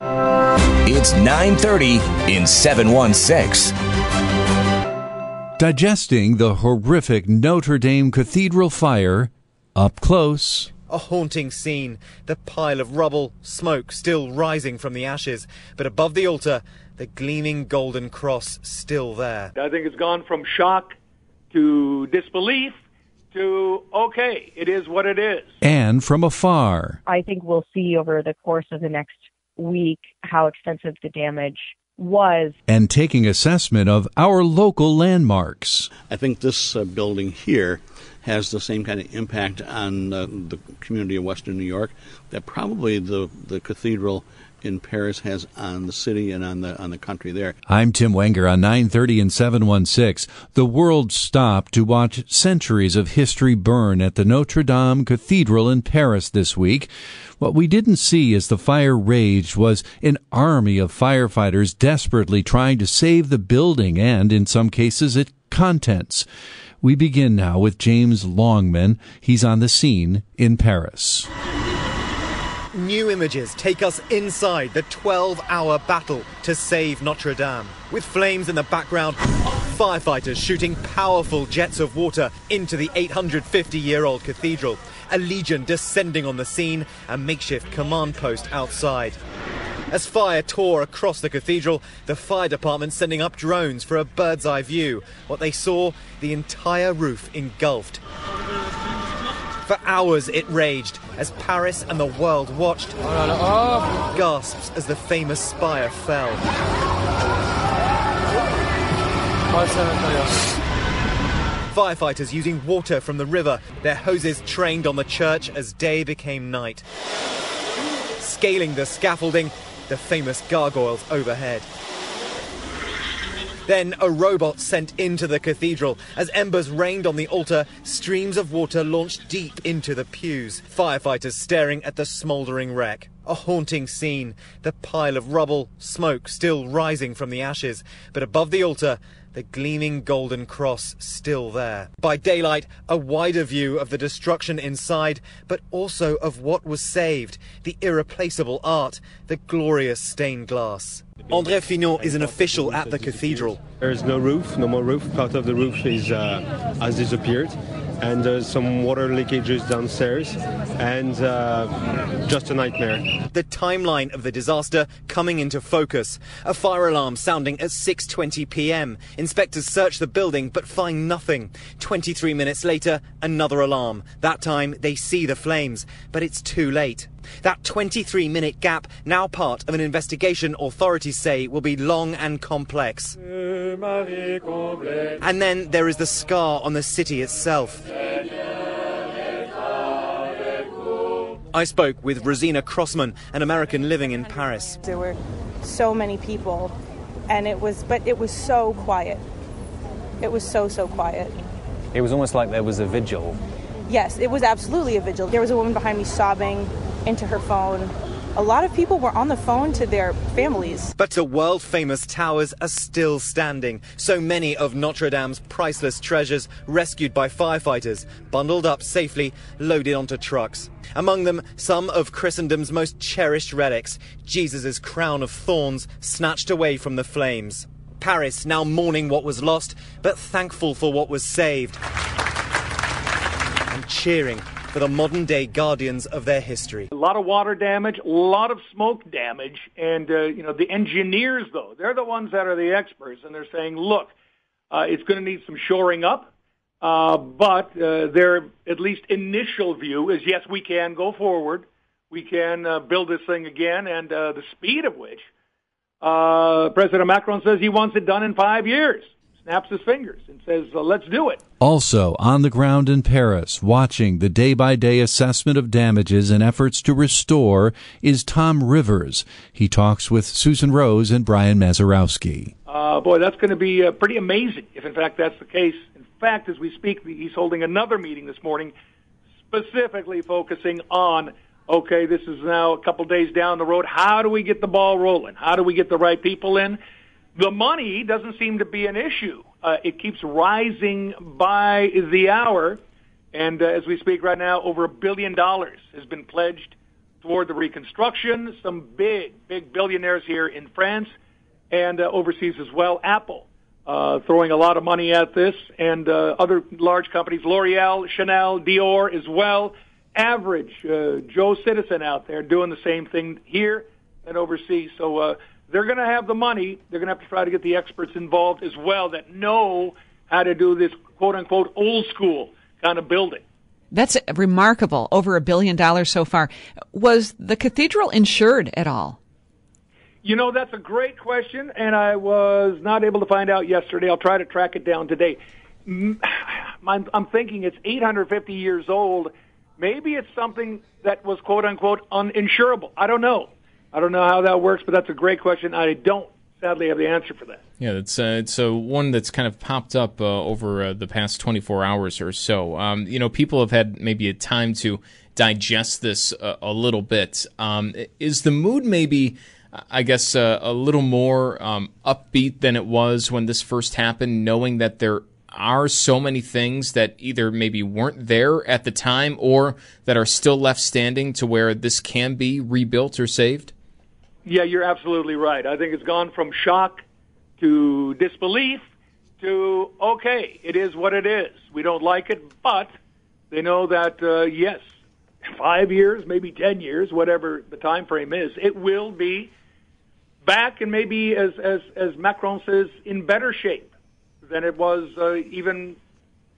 It's 9:30 in 716. Digesting the horrific Notre Dame Cathedral fire up close. A haunting scene. The pile of rubble, smoke still rising from the ashes, but above the altar, the gleaming golden cross still there. I think it's gone from shock to disbelief to okay, it is what it is. And from afar. I think we'll see over the course of the next week how extensive the damage was. And taking assessment of our local landmarks. I think this uh, building here has the same kind of impact on uh, the community of Western New York that probably the, the cathedral in Paris has on the city and on the on the country there. I'm Tim Wenger on 930 and 716. The world stopped to watch centuries of history burn at the Notre Dame Cathedral in Paris this week. What we didn't see as the fire raged was an army of firefighters desperately trying to save the building and, in some cases, its contents. We begin now with James Longman. He's on the scene in Paris. New images take us inside the 12 hour battle to save Notre Dame. With flames in the background, firefighters shooting powerful jets of water into the 850 year old cathedral, a legion descending on the scene, a makeshift command post outside. As fire tore across the cathedral, the fire department sending up drones for a bird's eye view. What they saw, the entire roof engulfed. For hours it raged as Paris and the world watched. Gasps as the famous spire fell. Firefighters using water from the river, their hoses trained on the church as day became night. Scaling the scaffolding, the famous gargoyles overhead. Then a robot sent into the cathedral. As embers rained on the altar, streams of water launched deep into the pews. Firefighters staring at the smouldering wreck. A haunting scene. The pile of rubble, smoke still rising from the ashes. But above the altar, the gleaming golden cross still there. By daylight, a wider view of the destruction inside, but also of what was saved the irreplaceable art, the glorious stained glass. André Finot is an official at the cathedral. There is no roof, no more roof. Part of the roof is uh, has disappeared, and there's some water leakages downstairs, and uh, just a nightmare. The timeline of the disaster coming into focus. A fire alarm sounding at 6:20 p.m. Inspectors search the building but find nothing. 23 minutes later, another alarm. That time they see the flames, but it's too late. That 23 minute gap, now part of an investigation authorities say will be long and complex. And then there is the scar on the city itself. I spoke with Rosina Crossman, an American living in Paris. There were so many people, and it was, but it was so quiet. It was so, so quiet. It was almost like there was a vigil. Yes, it was absolutely a vigil. There was a woman behind me sobbing into her phone. A lot of people were on the phone to their families. But the world famous towers are still standing. So many of Notre Dame's priceless treasures rescued by firefighters, bundled up safely, loaded onto trucks. Among them, some of Christendom's most cherished relics Jesus' crown of thorns snatched away from the flames. Paris now mourning what was lost, but thankful for what was saved. Cheering for the modern day guardians of their history. A lot of water damage, a lot of smoke damage, and uh, you know the engineers though they're the ones that are the experts, and they're saying, look, uh, it's going to need some shoring up, uh, but uh, their at least initial view is yes, we can go forward, we can uh, build this thing again, and uh, the speed of which uh, President Macron says he wants it done in five years. Snaps his fingers and says, uh, let's do it. Also, on the ground in Paris, watching the day by day assessment of damages and efforts to restore, is Tom Rivers. He talks with Susan Rose and Brian Mazurowski. Uh, boy, that's going to be uh, pretty amazing if, in fact, that's the case. In fact, as we speak, he's holding another meeting this morning specifically focusing on okay, this is now a couple days down the road. How do we get the ball rolling? How do we get the right people in? The money doesn't seem to be an issue. Uh, it keeps rising by the hour. And uh, as we speak right now, over a billion dollars has been pledged toward the reconstruction. Some big, big billionaires here in France and uh, overseas as well. Apple uh, throwing a lot of money at this, and uh, other large companies, L'Oreal, Chanel, Dior as well. Average uh, Joe citizen out there doing the same thing here and overseas. So uh, they're going to have the money. They're going to have to try to get the experts involved as well that know how to do this quote unquote old school kind of building. That's remarkable. Over a billion dollars so far. Was the cathedral insured at all? You know, that's a great question, and I was not able to find out yesterday. I'll try to track it down today. Mm, I'm thinking it's 850 years old. Maybe it's something that was quote unquote uninsurable. I don't know. I don't know how that works, but that's a great question. I don't sadly have the answer for that. Yeah, it's uh, it's uh, one that's kind of popped up uh, over uh, the past 24 hours or so. Um, you know, people have had maybe a time to digest this a, a little bit. Um, is the mood maybe? I guess uh, a little more um, upbeat than it was when this first happened, knowing that there are so many things that either maybe weren't there at the time or that are still left standing to where this can be rebuilt or saved? Yeah, you're absolutely right. I think it's gone from shock to disbelief to okay, it is what it is. We don't like it, but they know that uh, yes, five years, maybe ten years, whatever the time frame is, it will be back and maybe as as as Macron says in better shape than it was uh, even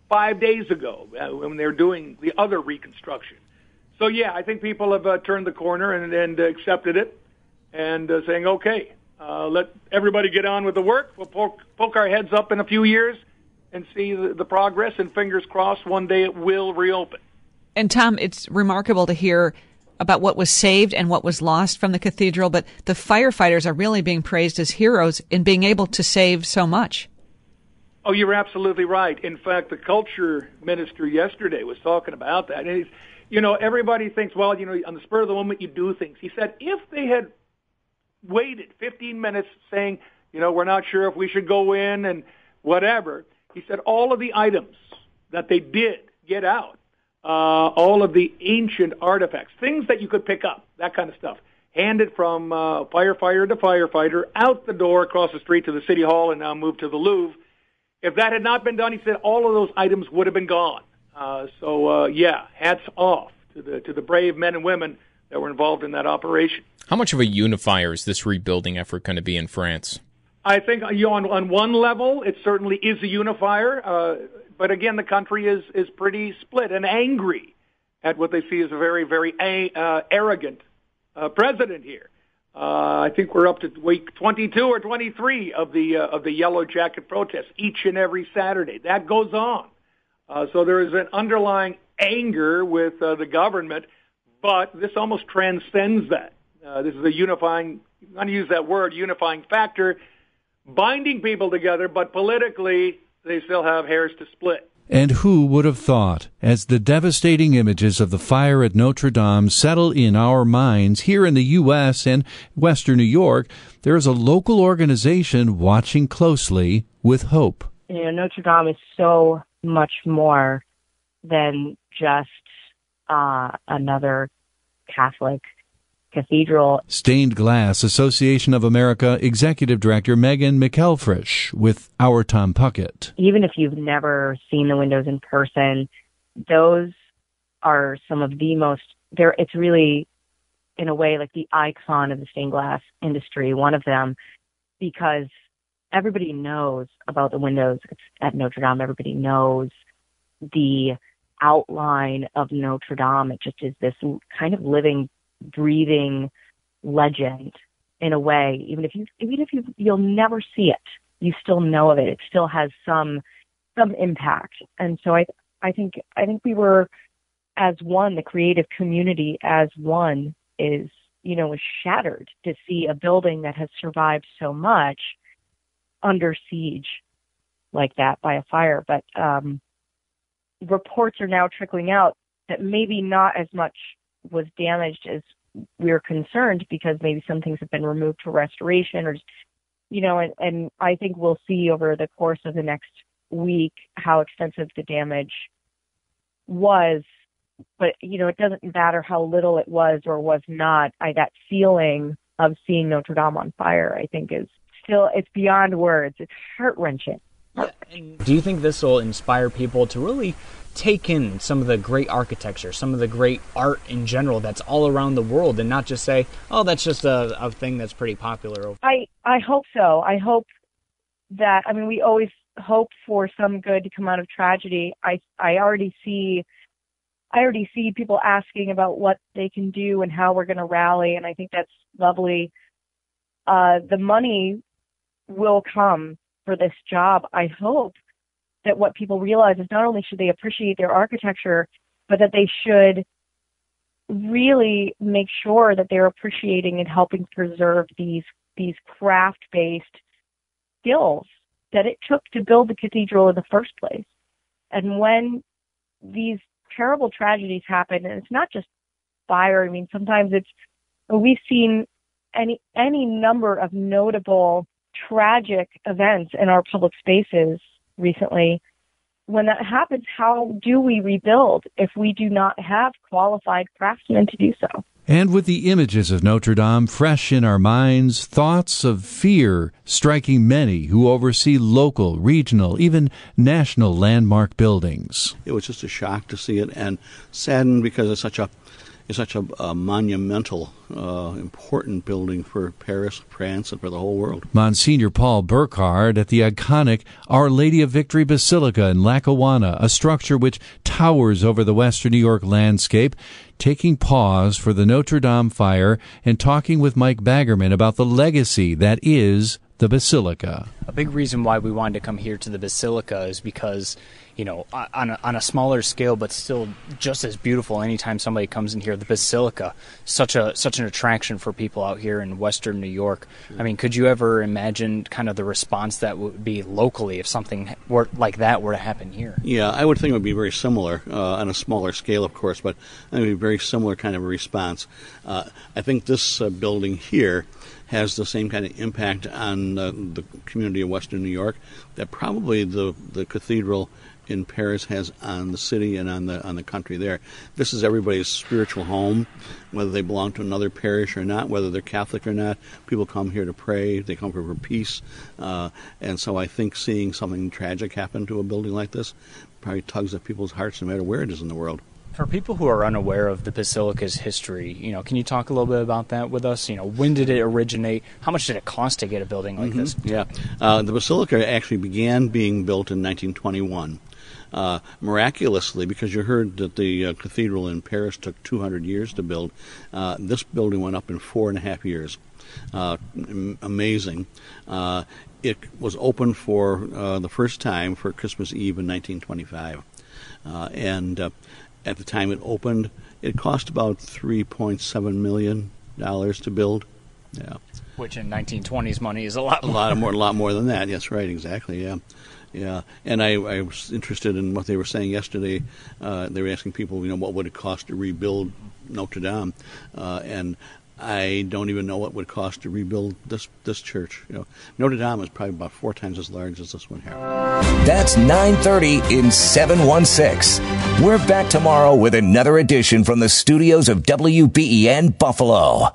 five days ago uh, when they were doing the other reconstruction. So yeah, I think people have uh, turned the corner and, and accepted it and uh, saying, okay, uh, let everybody get on with the work. We'll poke, poke our heads up in a few years and see the, the progress, and fingers crossed, one day it will reopen. And Tom, it's remarkable to hear about what was saved and what was lost from the cathedral, but the firefighters are really being praised as heroes in being able to save so much. Oh, you're absolutely right. In fact, the culture minister yesterday was talking about that. And he's, you know, everybody thinks, well, you know, on the spur of the moment, you do things. He said if they had waited 15 minutes saying, you know, we're not sure if we should go in and whatever. He said all of the items that they did get out, uh, all of the ancient artifacts, things that you could pick up, that kind of stuff, handed from uh, firefighter to firefighter out the door across the street to the city hall and now moved to the Louvre. If that had not been done, he said all of those items would have been gone. Uh, so uh, yeah, hats off to the to the brave men and women that were involved in that operation. How much of a unifier is this rebuilding effort going to be in France? I think you know, on, on one level, it certainly is a unifier. Uh, but again, the country is, is pretty split and angry at what they see as a very, very a, uh, arrogant uh, president here. Uh, I think we're up to week 22 or 23 of the uh, of the yellow jacket protests each and every Saturday. That goes on. Uh, so there is an underlying anger with uh, the government but this almost transcends that. Uh, this is a unifying, I'm going to use that word, unifying factor, binding people together, but politically, they still have hairs to split. And who would have thought, as the devastating images of the fire at Notre Dame settle in our minds here in the U.S. and Western New York, there is a local organization watching closely with hope. You know, Notre Dame is so much more than just uh, another Catholic cathedral. Stained Glass Association of America Executive Director Megan McElfresh with our Tom Puckett. Even if you've never seen the windows in person, those are some of the most there it's really in a way like the icon of the stained glass industry, one of them, because everybody knows about the windows at Notre Dame. Everybody knows the outline of Notre Dame. It just is this kind of living, breathing legend in a way. Even if you, even if you, you'll never see it you still know of it. It still has some some impact. And so I I think I think we were as one, the creative community as one is you know was shattered to see a building that has survived so much under siege like that by a fire. But um, reports are now trickling out that maybe not as much was damaged as we're concerned because maybe some things have been removed for restoration or you know, and, and I think we'll see over the course of the next week how extensive the damage was. But, you know, it doesn't matter how little it was or was not. I, that feeling of seeing Notre Dame on fire, I think is still, it's beyond words. It's heart wrenching. Do you think this will inspire people to really take in some of the great architecture, some of the great art in general that's all around the world, and not just say, "Oh, that's just a, a thing that's pretty popular"? I I hope so. I hope that I mean we always hope for some good to come out of tragedy. I I already see I already see people asking about what they can do and how we're going to rally, and I think that's lovely. Uh, the money will come for this job. I hope that what people realize is not only should they appreciate their architecture, but that they should really make sure that they're appreciating and helping preserve these these craft based skills that it took to build the cathedral in the first place. And when these terrible tragedies happen, and it's not just fire, I mean sometimes it's we've seen any any number of notable tragic events in our public spaces recently. When that happens, how do we rebuild if we do not have qualified craftsmen to do so? And with the images of Notre Dame fresh in our minds, thoughts of fear striking many who oversee local, regional, even national landmark buildings. It was just a shock to see it and saddened because it's such a is such a, a monumental, uh, important building for Paris, France, and for the whole world. Monsignor Paul Burkard at the iconic Our Lady of Victory Basilica in Lackawanna, a structure which towers over the western New York landscape, taking pause for the Notre Dame fire and talking with Mike Baggerman about the legacy that is the Basilica. A big reason why we wanted to come here to the Basilica is because, you know, on a, on a smaller scale, but still just as beautiful. Anytime somebody comes in here, the Basilica, such a such an attraction for people out here in Western New York. I mean, could you ever imagine kind of the response that would be locally if something were, like that were to happen here? Yeah, I would think it would be very similar uh, on a smaller scale, of course, but it would be very similar kind of a response. Uh, I think this uh, building here has the same kind of impact on uh, the community of Western New York that probably the the cathedral in Paris has on the city and on the on the country there. This is everybody's spiritual home, whether they belong to another parish or not, whether they're Catholic or not. People come here to pray. They come here for peace, uh, and so I think seeing something tragic happen to a building like this probably tugs at people's hearts, no matter where it is in the world. For people who are unaware of the basilica's history, you know, can you talk a little bit about that with us? You know, when did it originate? How much did it cost to get a building like mm-hmm. this? Yeah, uh, the basilica actually began being built in 1921. Uh, miraculously, because you heard that the uh, cathedral in Paris took 200 years to build, uh, this building went up in four and a half years. Uh, amazing. Uh, it was opened for the first time for Christmas Eve in 1925. and at the time it opened, it cost about three point seven million dollars to build. Yeah, which in 1920s money is a lot. A lot more, a lot more than that. Yes, right, exactly. Yeah, yeah. And I, I was interested in what they were saying yesterday. Uh, they were asking people, you know, what would it cost to rebuild Notre Dame, uh, and I don't even know what it would cost to rebuild this this church. You know, Notre Dame is probably about four times as large as this one here. That's 9:30 in 716. We're back tomorrow with another edition from the studios of WBEN Buffalo.